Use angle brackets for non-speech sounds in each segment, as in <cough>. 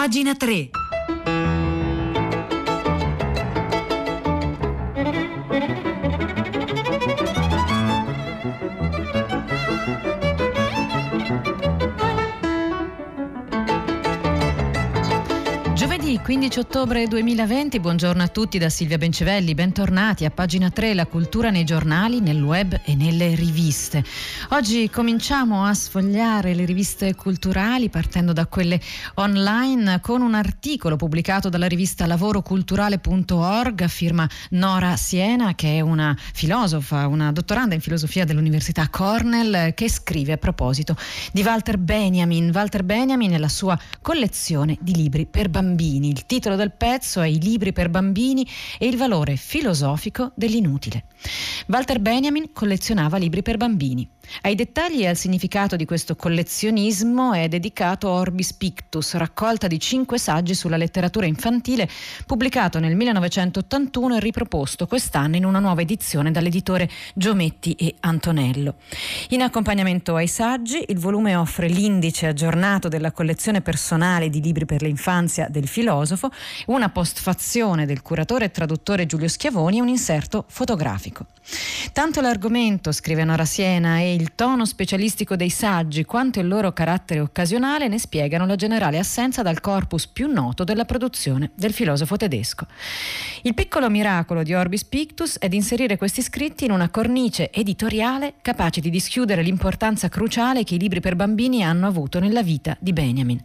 Pagina 3. 15 ottobre 2020, buongiorno a tutti da Silvia Bencevelli, bentornati a pagina 3, la cultura nei giornali, nel web e nelle riviste. Oggi cominciamo a sfogliare le riviste culturali partendo da quelle online con un articolo pubblicato dalla rivista lavoroculturale.org a firma Nora Siena che è una filosofa, una dottoranda in filosofia dell'Università Cornell che scrive a proposito di Walter Benjamin. Walter Benjamin e la sua collezione di libri per bambini. Il titolo del pezzo è I libri per bambini e il valore filosofico dell'inutile. Walter Benjamin collezionava libri per bambini. Ai dettagli e al significato di questo collezionismo è dedicato Orbis Pictus, raccolta di cinque saggi sulla letteratura infantile, pubblicato nel 1981 e riproposto quest'anno in una nuova edizione dall'editore Giometti e Antonello. In accompagnamento ai saggi, il volume offre l'indice aggiornato della collezione personale di libri per l'infanzia del filosofo, una postfazione del curatore e traduttore Giulio Schiavoni e un inserto fotografico. Tanto l'argomento, scrive Nora Siena, e il tono specialistico dei saggi quanto il loro carattere occasionale ne spiegano la generale assenza dal corpus più noto della produzione del filosofo tedesco. Il piccolo miracolo di Orbis Pictus è di inserire questi scritti in una cornice editoriale capace di dischiudere l'importanza cruciale che i libri per bambini hanno avuto nella vita di Benjamin.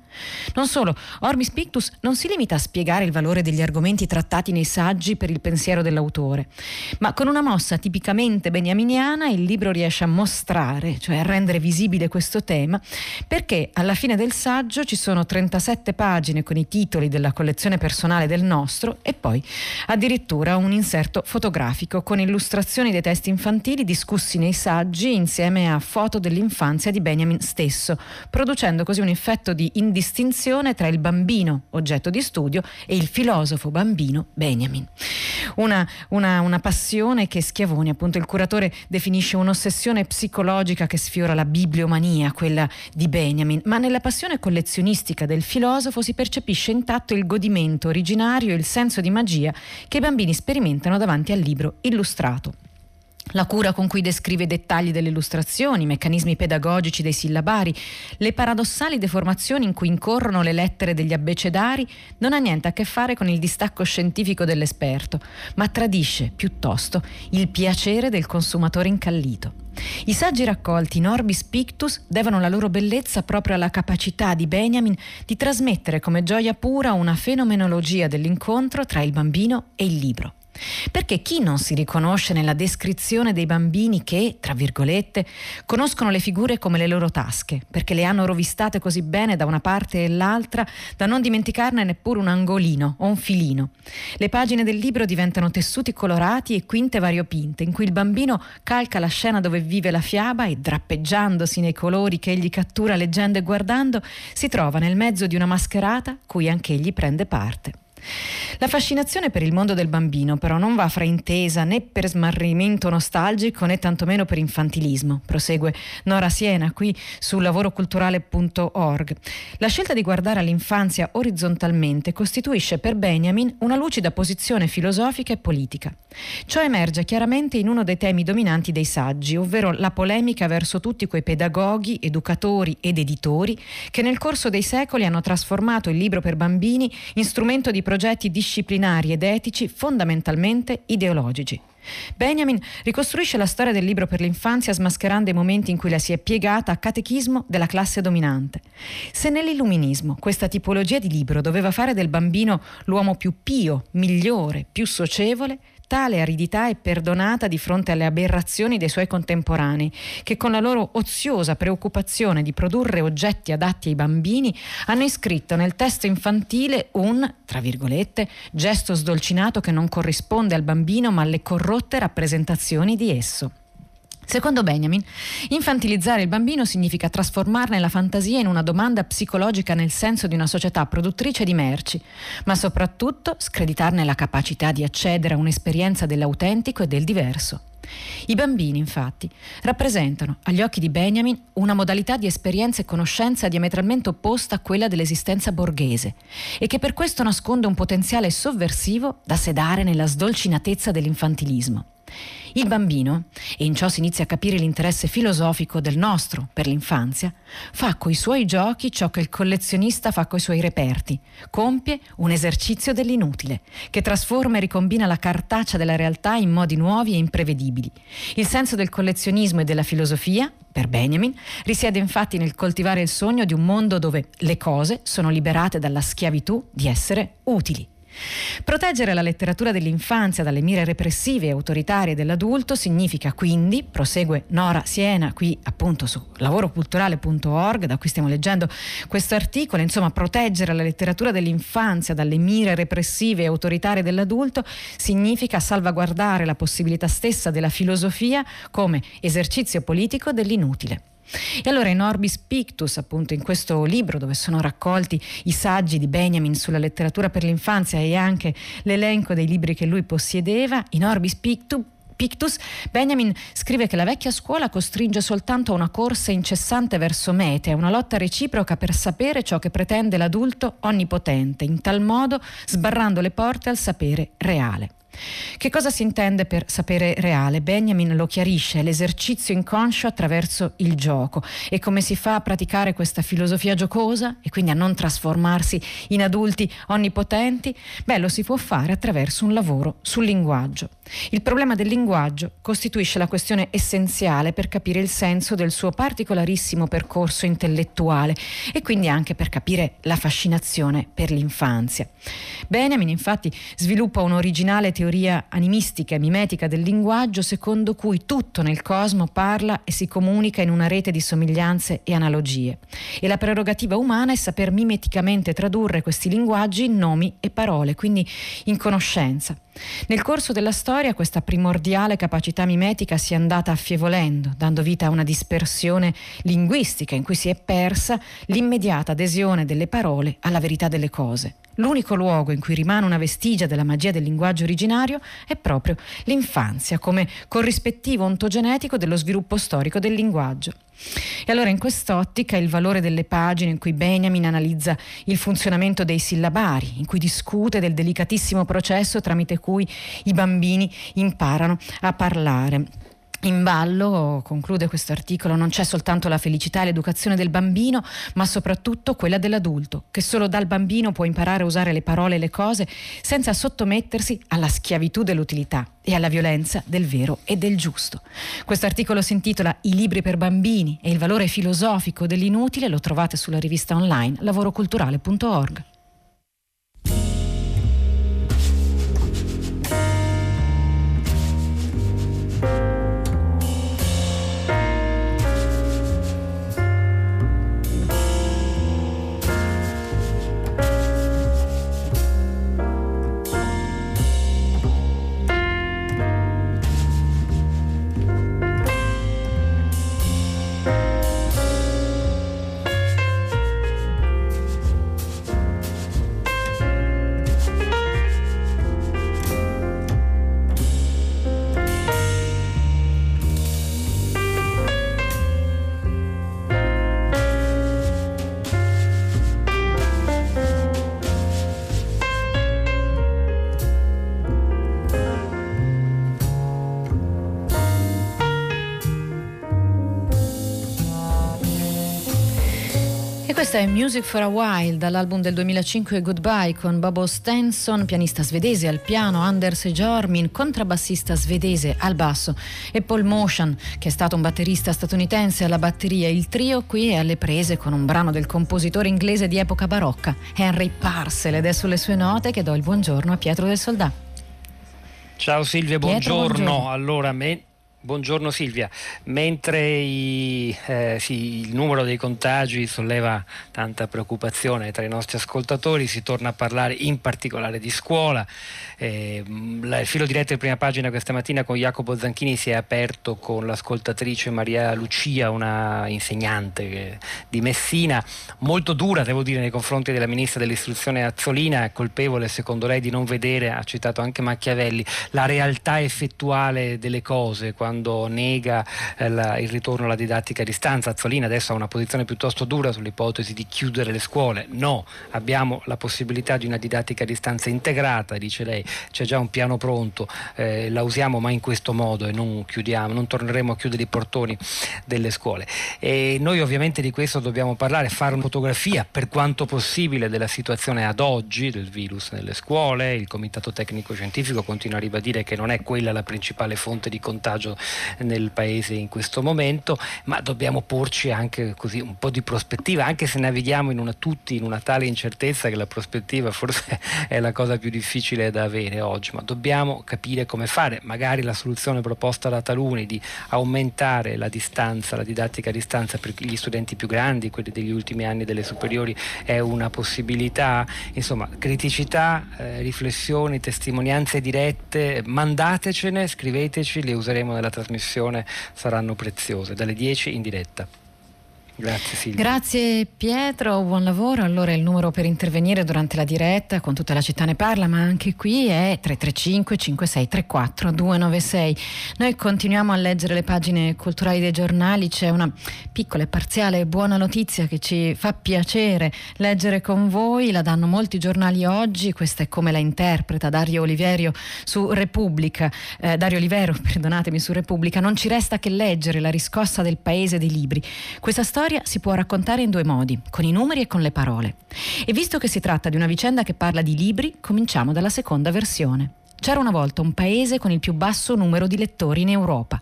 Non solo, Orbis Pictus non si limita a spiegare il valore degli argomenti trattati nei saggi per il pensiero dell'autore, ma con una mossa tipicamente beniaminiana il libro riesce a mostrare, cioè a rendere visibile questo tema, perché alla fine del saggio ci sono 37 pagine con i titoli della collezione personale del nostro e poi addirittura un inserto fotografico con illustrazioni dei testi infantili discussi nei saggi insieme a foto dell'infanzia di Benjamin stesso, producendo così un effetto di indistinzione tra il bambino, oggetto di studio, e il filosofo bambino Benjamin. Una, una, una passione che Schiavoni, appunto il curatore, definisce un'ossessione psicologica che sfiora la bibliomania, quella di Benjamin, ma nella passione collezionistica del filosofo si percepisce intatto il godimento originario il senso di magia che i bambini sperimentano davanti al libro illustrato. La cura con cui descrive i dettagli delle illustrazioni, i meccanismi pedagogici dei sillabari, le paradossali deformazioni in cui incorrono le lettere degli abbecedari, non ha niente a che fare con il distacco scientifico dell'esperto, ma tradisce piuttosto il piacere del consumatore incallito. I saggi raccolti in Orbis Pictus devono la loro bellezza proprio alla capacità di Benjamin di trasmettere come gioia pura una fenomenologia dell'incontro tra il bambino e il libro. Perché chi non si riconosce nella descrizione dei bambini che, tra virgolette, conoscono le figure come le loro tasche, perché le hanno rovistate così bene da una parte e l'altra da non dimenticarne neppure un angolino o un filino. Le pagine del libro diventano tessuti colorati e quinte variopinte, in cui il bambino calca la scena dove vive la fiaba e, drappeggiandosi nei colori che egli cattura leggendo e guardando, si trova nel mezzo di una mascherata cui anch'egli prende parte. La fascinazione per il mondo del bambino però non va fraintesa né per smarrimento nostalgico né tantomeno per infantilismo, prosegue Nora Siena qui su lavoroculturale.org. La scelta di guardare all'infanzia orizzontalmente costituisce per Benjamin una lucida posizione filosofica e politica. Ciò emerge chiaramente in uno dei temi dominanti dei saggi, ovvero la polemica verso tutti quei pedagoghi, educatori ed editori che nel corso dei secoli hanno trasformato il libro per bambini in strumento di progetti disciplinari ed etici fondamentalmente ideologici. Benjamin ricostruisce la storia del libro per l'infanzia smascherando i momenti in cui la si è piegata a catechismo della classe dominante. Se nell'illuminismo questa tipologia di libro doveva fare del bambino l'uomo più pio, migliore, più socievole, Tale aridità è perdonata di fronte alle aberrazioni dei suoi contemporanei, che con la loro oziosa preoccupazione di produrre oggetti adatti ai bambini hanno iscritto nel testo infantile un, tra virgolette, gesto sdolcinato che non corrisponde al bambino ma alle corrotte rappresentazioni di esso. Secondo Benjamin, infantilizzare il bambino significa trasformarne la fantasia in una domanda psicologica nel senso di una società produttrice di merci, ma soprattutto screditarne la capacità di accedere a un'esperienza dell'autentico e del diverso. I bambini, infatti, rappresentano, agli occhi di Benjamin, una modalità di esperienza e conoscenza diametralmente opposta a quella dell'esistenza borghese e che per questo nasconde un potenziale sovversivo da sedare nella sdolcinatezza dell'infantilismo. Il bambino, e in ciò si inizia a capire l'interesse filosofico del nostro per l'infanzia, fa coi suoi giochi ciò che il collezionista fa coi suoi reperti, compie un esercizio dell'inutile, che trasforma e ricombina la cartaccia della realtà in modi nuovi e imprevedibili. Il senso del collezionismo e della filosofia, per Benjamin, risiede infatti nel coltivare il sogno di un mondo dove le cose sono liberate dalla schiavitù di essere utili. Proteggere la letteratura dell'infanzia dalle mire repressive e autoritarie dell'adulto significa quindi, prosegue Nora Siena qui appunto su lavoroculturale.org, da cui stiamo leggendo questo articolo, insomma proteggere la letteratura dell'infanzia dalle mire repressive e autoritarie dell'adulto significa salvaguardare la possibilità stessa della filosofia come esercizio politico dell'inutile. E allora in Orbis Pictus, appunto in questo libro dove sono raccolti i saggi di Benjamin sulla letteratura per l'infanzia e anche l'elenco dei libri che lui possedeva, in Orbis Pictus Pictus, Benjamin scrive che la vecchia scuola costringe soltanto a una corsa incessante verso mete, a una lotta reciproca per sapere ciò che pretende l'adulto onnipotente, in tal modo sbarrando le porte al sapere reale. Che cosa si intende per sapere reale? Benjamin lo chiarisce, l'esercizio inconscio attraverso il gioco e come si fa a praticare questa filosofia giocosa e quindi a non trasformarsi in adulti onnipotenti? Beh, lo si può fare attraverso un lavoro sul linguaggio. Il problema del linguaggio costituisce la questione essenziale per capire il senso del suo particolarissimo percorso intellettuale e quindi anche per capire la fascinazione per l'infanzia. Benjamin infatti sviluppa un'originale teoria animistica e mimetica del linguaggio secondo cui tutto nel cosmo parla e si comunica in una rete di somiglianze e analogie. E la prerogativa umana è saper mimeticamente tradurre questi linguaggi in nomi e parole, quindi in conoscenza. Nel corso della storia questa primordiale capacità mimetica si è andata affievolendo, dando vita a una dispersione linguistica in cui si è persa l'immediata adesione delle parole alla verità delle cose. L'unico luogo in cui rimane una vestigia della magia del linguaggio originario è proprio l'infanzia, come corrispettivo ontogenetico dello sviluppo storico del linguaggio. E allora in quest'ottica il valore delle pagine in cui Benjamin analizza il funzionamento dei sillabari, in cui discute del delicatissimo processo tramite cui i bambini imparano a parlare. In ballo, conclude questo articolo, non c'è soltanto la felicità e l'educazione del bambino, ma soprattutto quella dell'adulto, che solo dal bambino può imparare a usare le parole e le cose senza sottomettersi alla schiavitù dell'utilità e alla violenza del vero e del giusto. Questo articolo si intitola I libri per bambini e il valore filosofico dell'inutile, lo trovate sulla rivista online lavoroculturale.org. Questa è Music for a While dall'album del 2005 Goodbye con Bobo Stenson, pianista svedese al piano, Anders Jormin, contrabbassista svedese al basso e Paul Motion, che è stato un batterista statunitense alla batteria. Il trio qui è alle prese con un brano del compositore inglese di epoca barocca, Henry Parcel, ed è sulle sue note che do il buongiorno a Pietro del Soldà. Ciao Silvia, buongiorno. buongiorno. Allora, me Buongiorno Silvia, mentre i, eh, sì, il numero dei contagi solleva tanta preoccupazione tra i nostri ascoltatori, si torna a parlare in particolare di scuola. Eh, il filo diretto di prima pagina questa mattina con Jacopo Zanchini si è aperto con l'ascoltatrice Maria Lucia, una insegnante di Messina, molto dura devo dire nei confronti della ministra dell'istruzione Azzolina, colpevole secondo lei di non vedere, ha citato anche Machiavelli, la realtà effettuale delle cose. Quando quando nega eh, la, il ritorno alla didattica a distanza. Azzolina adesso ha una posizione piuttosto dura sull'ipotesi di chiudere le scuole. No, abbiamo la possibilità di una didattica a distanza integrata, dice lei, c'è già un piano pronto, eh, la usiamo ma in questo modo e non chiudiamo, non torneremo a chiudere i portoni delle scuole. E noi ovviamente di questo dobbiamo parlare, fare una fotografia per quanto possibile della situazione ad oggi del virus nelle scuole. Il Comitato Tecnico Scientifico continua a ribadire che non è quella la principale fonte di contagio nel paese in questo momento, ma dobbiamo porci anche così un po' di prospettiva, anche se navighiamo in una, tutti in una tale incertezza che la prospettiva forse <laughs> è la cosa più difficile da avere oggi, ma dobbiamo capire come fare. Magari la soluzione proposta da taluni di aumentare la distanza, la didattica a distanza per gli studenti più grandi, quelli degli ultimi anni delle superiori, è una possibilità. Insomma, criticità, eh, riflessioni, testimonianze dirette, mandatecene, scriveteci, le useremo nella trasmissione saranno preziose, dalle 10 in diretta. Grazie Silvia. Grazie Pietro, buon lavoro. Allora il numero per intervenire durante la diretta con tutta la città ne parla, ma anche qui è 335 5634 296. Noi continuiamo a leggere le pagine culturali dei giornali, c'è una piccola e parziale buona notizia che ci fa piacere leggere con voi, la danno molti giornali oggi, questa è come la interpreta Dario Oliverio su Repubblica, eh, Dario Olivero, <laughs> perdonatemi, su Repubblica, non ci resta che leggere la riscossa del paese dei libri. Questa storia storia si può raccontare in due modi, con i numeri e con le parole. E visto che si tratta di una vicenda che parla di libri, cominciamo dalla seconda versione. C'era una volta un paese con il più basso numero di lettori in Europa.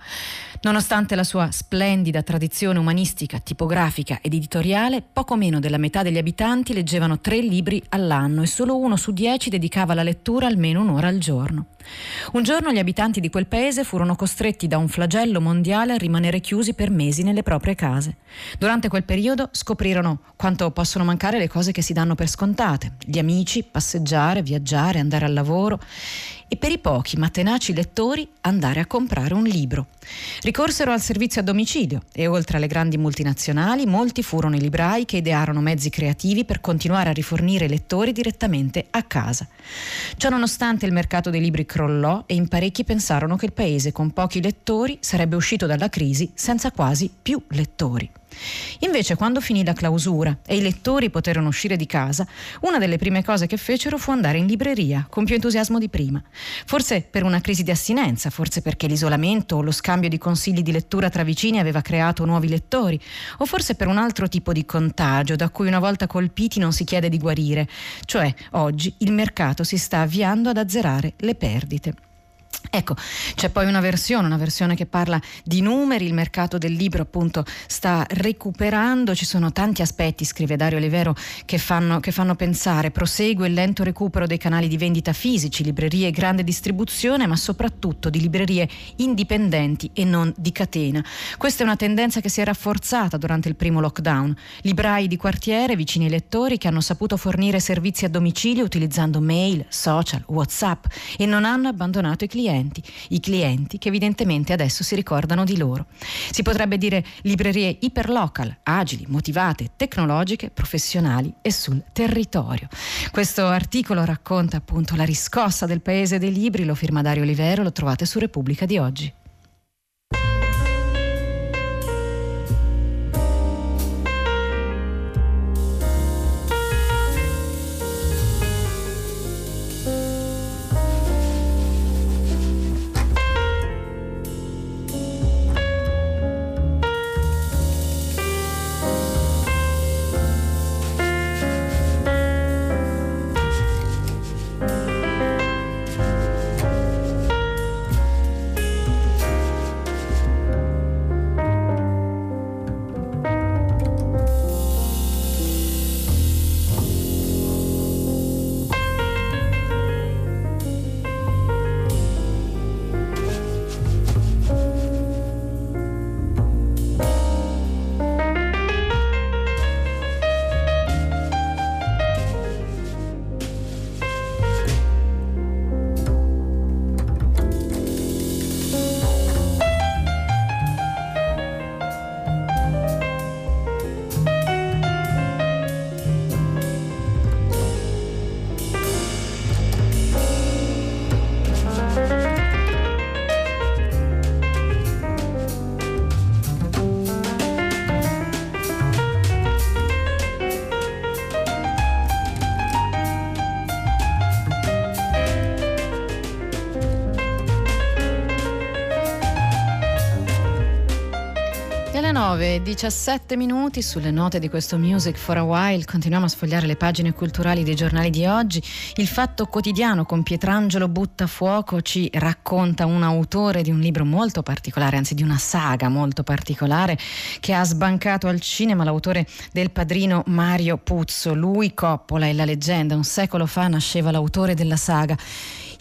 Nonostante la sua splendida tradizione umanistica, tipografica ed editoriale, poco meno della metà degli abitanti leggevano tre libri all'anno e solo uno su dieci dedicava alla lettura almeno un'ora al giorno. Un giorno gli abitanti di quel paese furono costretti da un flagello mondiale a rimanere chiusi per mesi nelle proprie case. Durante quel periodo scoprirono quanto possono mancare le cose che si danno per scontate, gli amici, passeggiare, viaggiare, andare al lavoro e per i pochi ma tenaci lettori andare a comprare un libro. Ricorsero al servizio a domicilio e oltre alle grandi multinazionali molti furono i librai che idearono mezzi creativi per continuare a rifornire i lettori direttamente a casa. Ciò nonostante il mercato dei libri crollò e in parecchi pensarono che il paese con pochi lettori sarebbe uscito dalla crisi senza quasi più lettori. Invece, quando finì la clausura e i lettori poterono uscire di casa, una delle prime cose che fecero fu andare in libreria, con più entusiasmo di prima. Forse per una crisi di assinenza, forse perché l'isolamento o lo scambio di consigli di lettura tra vicini aveva creato nuovi lettori, o forse per un altro tipo di contagio da cui una volta colpiti non si chiede di guarire, cioè oggi il mercato si sta avviando ad azzerare le perdite. Ecco, c'è poi una versione, una versione che parla di numeri, il mercato del libro appunto sta recuperando, ci sono tanti aspetti, scrive Dario Olivero, che fanno, che fanno pensare, prosegue il lento recupero dei canali di vendita fisici, librerie grande distribuzione, ma soprattutto di librerie indipendenti e non di catena. Questa è una tendenza che si è rafforzata durante il primo lockdown. Librai di quartiere vicini ai lettori che hanno saputo fornire servizi a domicilio utilizzando mail, social, WhatsApp e non hanno abbandonato i clienti clienti, i clienti che evidentemente adesso si ricordano di loro. Si potrebbe dire librerie iperlocal, agili, motivate, tecnologiche, professionali e sul territorio. Questo articolo racconta appunto la riscossa del paese dei libri, lo firma Dario Olivero, lo trovate su Repubblica di oggi. 9, 17 minuti sulle note di questo Music for a While. Continuiamo a sfogliare le pagine culturali dei giornali di oggi. Il Fatto Quotidiano con Pietrangelo Buttafuoco ci racconta un autore di un libro molto particolare, anzi di una saga molto particolare che ha sbancato al cinema l'autore del padrino Mario Puzzo. Lui, Coppola e la leggenda. Un secolo fa nasceva l'autore della saga.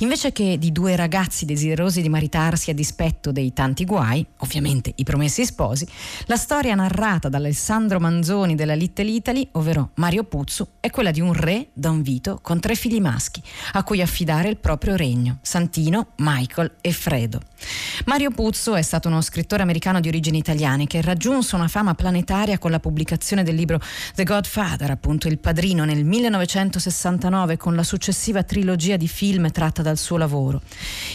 Invece che di due ragazzi desiderosi di maritarsi a dispetto dei tanti guai, ovviamente i promessi sposi, la storia narrata da Alessandro Manzoni della Little Italy, ovvero Mario Puzzu, è quella di un re, Don Vito, con tre figli maschi, a cui affidare il proprio regno, Santino, Michael e Fredo. Mario Puzzo è stato uno scrittore americano di origini italiane che raggiunse una fama planetaria con la pubblicazione del libro The Godfather, appunto Il Padrino, nel 1969 con la successiva trilogia di film tratta dal suo lavoro.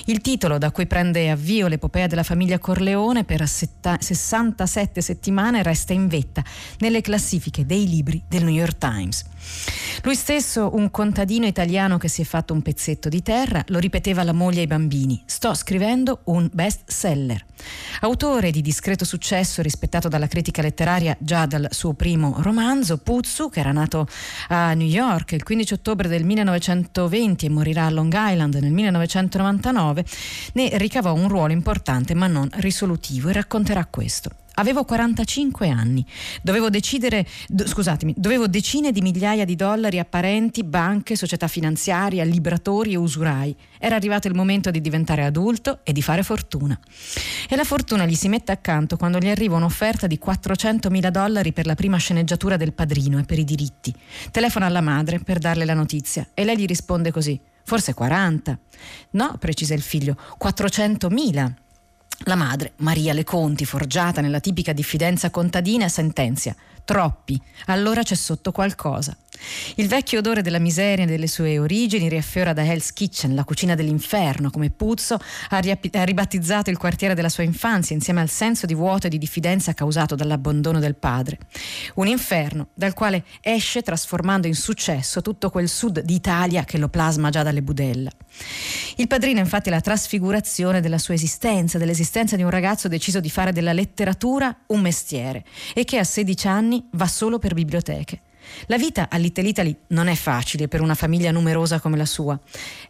Il titolo da cui prende avvio l'epopea della famiglia Corleone per 67 settimane resta in vetta nelle classifiche dei libri del New York Times. Lui stesso, un contadino italiano che si è fatto un pezzetto di terra, lo ripeteva alla moglie e ai bambini. Sto scrivendo un best seller. Autore di discreto successo rispettato dalla critica letteraria già dal suo primo romanzo, Puzzu, che era nato a New York il 15 ottobre del 1920 e morirà a Long Island nel 1999, ne ricavò un ruolo importante ma non risolutivo e racconterà questo. Avevo 45 anni, dovevo decidere, do, scusatemi, dovevo decine di migliaia di dollari a parenti, banche, società finanziarie, libratori e usurai. Era arrivato il momento di diventare adulto e di fare fortuna. E la fortuna gli si mette accanto quando gli arriva un'offerta di 400 mila dollari per la prima sceneggiatura del padrino e per i diritti. Telefona alla madre per darle la notizia e lei gli risponde così, forse 40. No, precisa il figlio, 400 mila. La madre, Maria Leconti, forgiata nella tipica diffidenza contadina, sentenzia Troppi, allora c'è sotto qualcosa. Il vecchio odore della miseria e delle sue origini riaffiora da Hell's Kitchen, la cucina dell'inferno, come Puzzo ha, riapi- ha ribattezzato il quartiere della sua infanzia insieme al senso di vuoto e di diffidenza causato dall'abbandono del padre. Un inferno dal quale esce trasformando in successo tutto quel sud d'Italia che lo plasma già dalle budella. Il padrino infatti è la trasfigurazione della sua esistenza, dell'esistenza di un ragazzo deciso di fare della letteratura un mestiere e che a 16 anni va solo per biblioteche. La vita all'Italy Italy non è facile per una famiglia numerosa come la sua.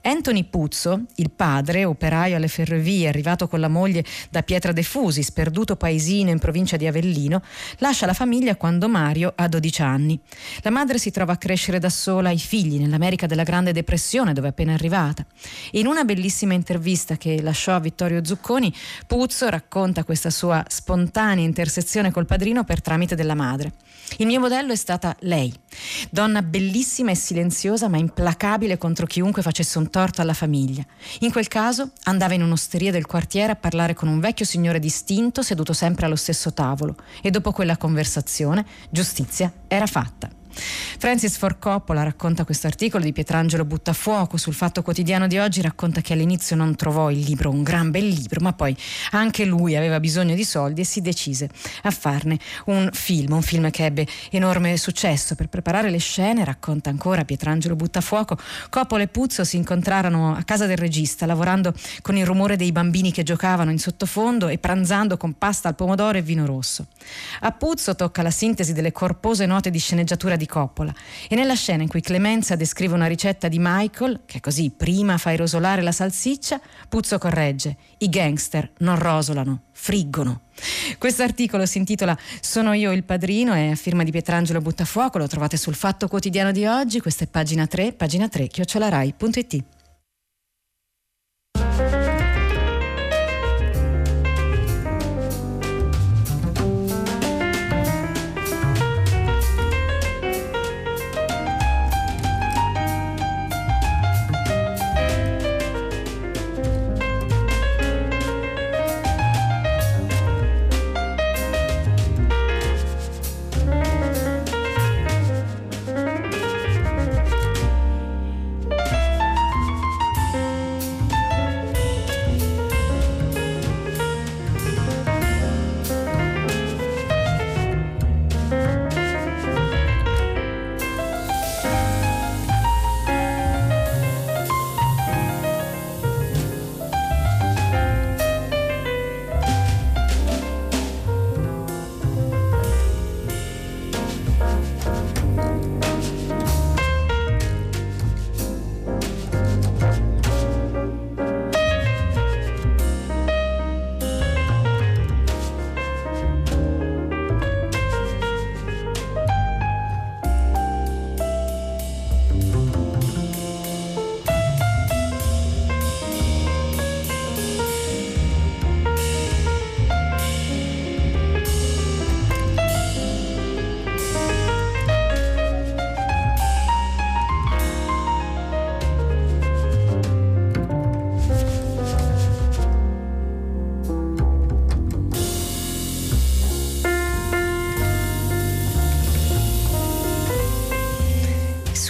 Anthony Puzzo, il padre, operaio alle ferrovie, arrivato con la moglie da Pietra de Fusi, sperduto paesino in provincia di Avellino, lascia la famiglia quando Mario ha 12 anni. La madre si trova a crescere da sola i figli nell'America della Grande Depressione, dove è appena arrivata. In una bellissima intervista che lasciò a Vittorio Zucconi, Puzzo racconta questa sua spontanea intersezione col padrino per tramite della madre. Il mio modello è stata lei, donna bellissima e silenziosa ma implacabile contro chiunque facesse un torto alla famiglia. In quel caso andava in un'osteria del quartiere a parlare con un vecchio signore distinto seduto sempre allo stesso tavolo e dopo quella conversazione giustizia era fatta. Francis Ford Coppola racconta questo articolo di Pietrangelo Buttafuoco sul Fatto Quotidiano di oggi, racconta che all'inizio non trovò il libro un gran bel libro, ma poi anche lui aveva bisogno di soldi e si decise a farne un film, un film che ebbe enorme successo. Per preparare le scene, racconta ancora Pietrangelo Buttafuoco, Coppola e Puzzo si incontrarono a casa del regista, lavorando con il rumore dei bambini che giocavano in sottofondo e pranzando con pasta al pomodoro e vino rosso. A Puzzo tocca la sintesi delle corpose note di sceneggiatura di Coppola e nella scena in cui Clemenza descrive una ricetta di Michael, che così prima fa rosolare la salsiccia, Puzzo corregge, i gangster non rosolano, friggono. Questo articolo si intitola Sono io il padrino, è a firma di Pietrangelo Buttafuoco, lo trovate sul Fatto Quotidiano di oggi, questa è pagina 3, pagina 3, chiocciolarai.it.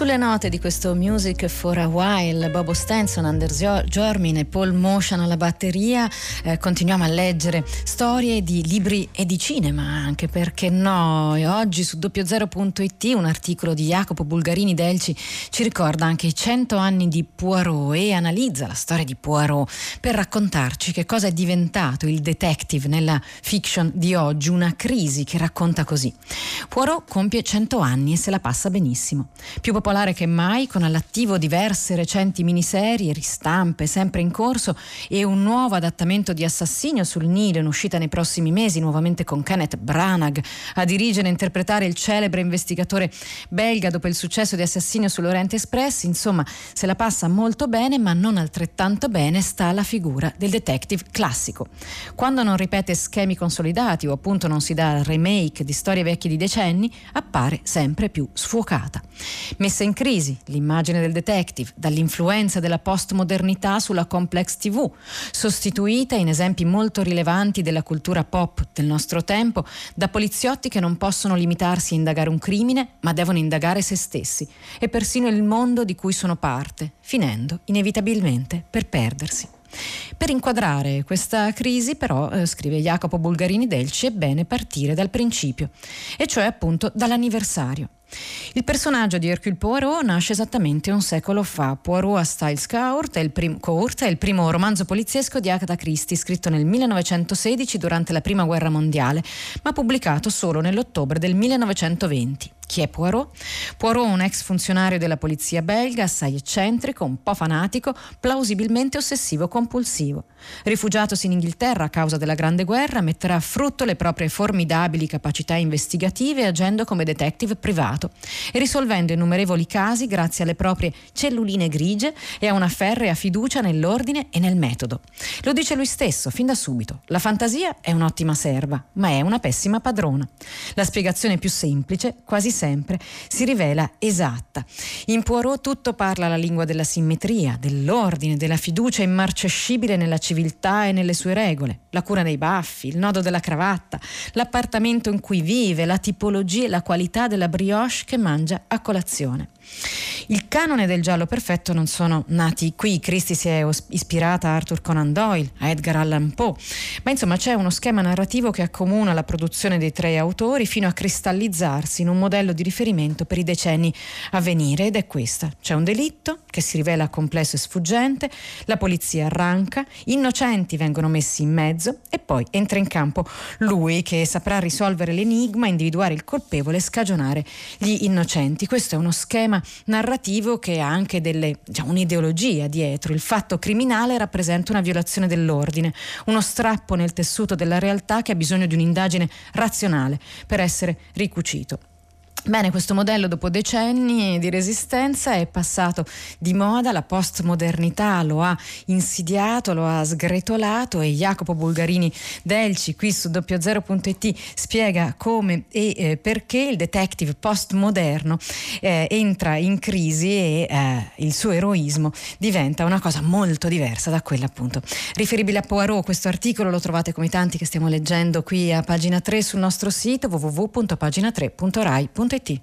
Sulle note di questo Music for a While, Bobo Stenson, Anders Jormin e Paul Motion alla batteria, eh, continuiamo a leggere storie di libri e di cinema, anche perché no. E oggi su doppiozero.it un articolo di Jacopo Bulgarini Delci ci ricorda anche i 100 anni di Poirot e analizza la storia di Poirot per raccontarci che cosa è diventato il detective nella fiction di oggi, una crisi che racconta così. Poirot compie 100 anni e se la passa benissimo. Più popolare che mai, con all'attivo diverse recenti miniserie, ristampe sempre in corso e un nuovo adattamento di Assassinio sul Nilo in uscita nei prossimi mesi, nuovamente con Kenneth Branagh a dirigere e interpretare il celebre investigatore belga dopo il successo di Assassinio sull'Oriente Express. Insomma, se la passa molto bene, ma non altrettanto bene sta la figura del detective classico. Quando non ripete schemi consolidati o appunto non si dà remake di storie vecchie di decenni, appare sempre più sfuocata. Messa messa in crisi l'immagine del detective dall'influenza della postmodernità sulla complex TV, sostituita in esempi molto rilevanti della cultura pop del nostro tempo da poliziotti che non possono limitarsi a indagare un crimine, ma devono indagare se stessi e persino il mondo di cui sono parte, finendo inevitabilmente per perdersi. Per inquadrare questa crisi, però, eh, scrive Jacopo Bulgarini Delci, è bene partire dal principio, e cioè appunto dall'anniversario. Il personaggio di Hercule Poirot nasce esattamente un secolo fa. Poirot a Styles Court è, il prim- Court è il primo romanzo poliziesco di Agatha Christie, scritto nel 1916 durante la Prima Guerra Mondiale, ma pubblicato solo nell'ottobre del 1920. Chi è Poirot? Poirot è un ex funzionario della polizia belga, assai eccentrico, un po' fanatico, plausibilmente ossessivo-compulsivo. Rifugiatosi in Inghilterra a causa della Grande Guerra, metterà a frutto le proprie formidabili capacità investigative agendo come detective privato e risolvendo innumerevoli casi grazie alle proprie celluline grigie e a una ferrea fiducia nell'ordine e nel metodo. Lo dice lui stesso fin da subito. La fantasia è un'ottima serva, ma è una pessima padrona. La spiegazione più semplice, quasi sempre si rivela esatta. In Poirot tutto parla la lingua della simmetria, dell'ordine, della fiducia immarcescibile nella civiltà e nelle sue regole, la cura dei baffi, il nodo della cravatta, l'appartamento in cui vive, la tipologia e la qualità della brioche che mangia a colazione. Il canone del giallo perfetto non sono nati qui, Christie si è ispirata a Arthur Conan Doyle, a Edgar Allan Poe, ma insomma c'è uno schema narrativo che accomuna la produzione dei tre autori fino a cristallizzarsi in un modello di riferimento per i decenni a venire ed è questa. C'è un delitto che si rivela complesso e sfuggente, la polizia arranca, innocenti vengono messi in mezzo e poi entra in campo lui che saprà risolvere l'enigma, individuare il colpevole e scagionare gli innocenti. Questo è uno schema sistema narrativo che ha anche delle, diciamo, un'ideologia dietro. Il fatto criminale rappresenta una violazione dell'ordine, uno strappo nel tessuto della realtà che ha bisogno di un'indagine razionale per essere ricucito. Bene, questo modello dopo decenni di resistenza è passato di moda, la postmodernità lo ha insidiato, lo ha sgretolato e Jacopo Bulgarini Delci qui su doppiozero.it spiega come e eh, perché il detective postmoderno eh, entra in crisi e eh, il suo eroismo diventa una cosa molto diversa da quella appunto riferibile a Poirot. Questo articolo lo trovate come tanti che stiamo leggendo qui a pagina 3 sul nostro sito www.pagina3.rai.it souhaitez.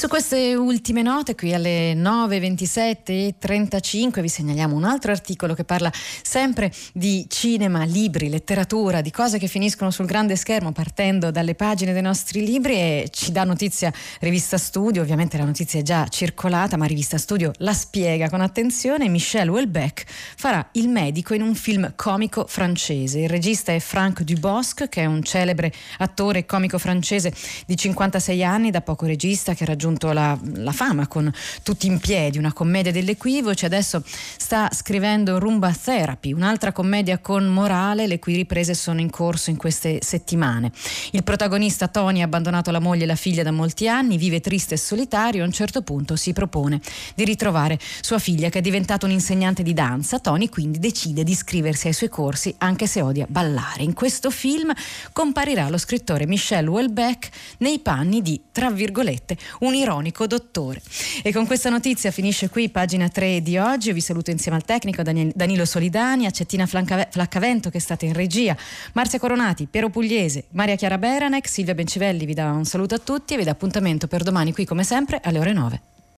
Su queste ultime note, qui alle 9.27 e 35, vi segnaliamo un altro articolo che parla sempre di cinema, libri, letteratura, di cose che finiscono sul grande schermo partendo dalle pagine dei nostri libri e ci dà notizia Rivista Studio, ovviamente la notizia è già circolata, ma Rivista Studio la spiega con attenzione. Michel Houellebecq farà il medico in un film comico francese. Il regista è Franck Dubosc, che è un celebre attore comico francese di 56 anni, da poco regista che ha raggiunto la, la fama con Tutti in piedi, una commedia dell'equivoci, adesso sta scrivendo Rumba Therapy, un'altra commedia con morale, le cui riprese sono in corso in queste settimane. Il protagonista Tony ha abbandonato la moglie e la figlia da molti anni, vive triste e solitario, a un certo punto si propone di ritrovare sua figlia che è diventata un insegnante di danza. Tony quindi decide di iscriversi ai suoi corsi anche se odia ballare. In questo film comparirà lo scrittore Michel Houellebecq nei panni di, tra virgolette, un ironico dottore. E con questa notizia finisce qui pagina 3 di oggi. Io vi saluto insieme al tecnico Danilo Solidani, a Cettina Flaccavento che è stata in regia, Marzia Coronati, Piero Pugliese, Maria Chiara Beranec, Silvia Bencivelli vi dà un saluto a tutti e vi dà appuntamento per domani qui come sempre alle ore 9.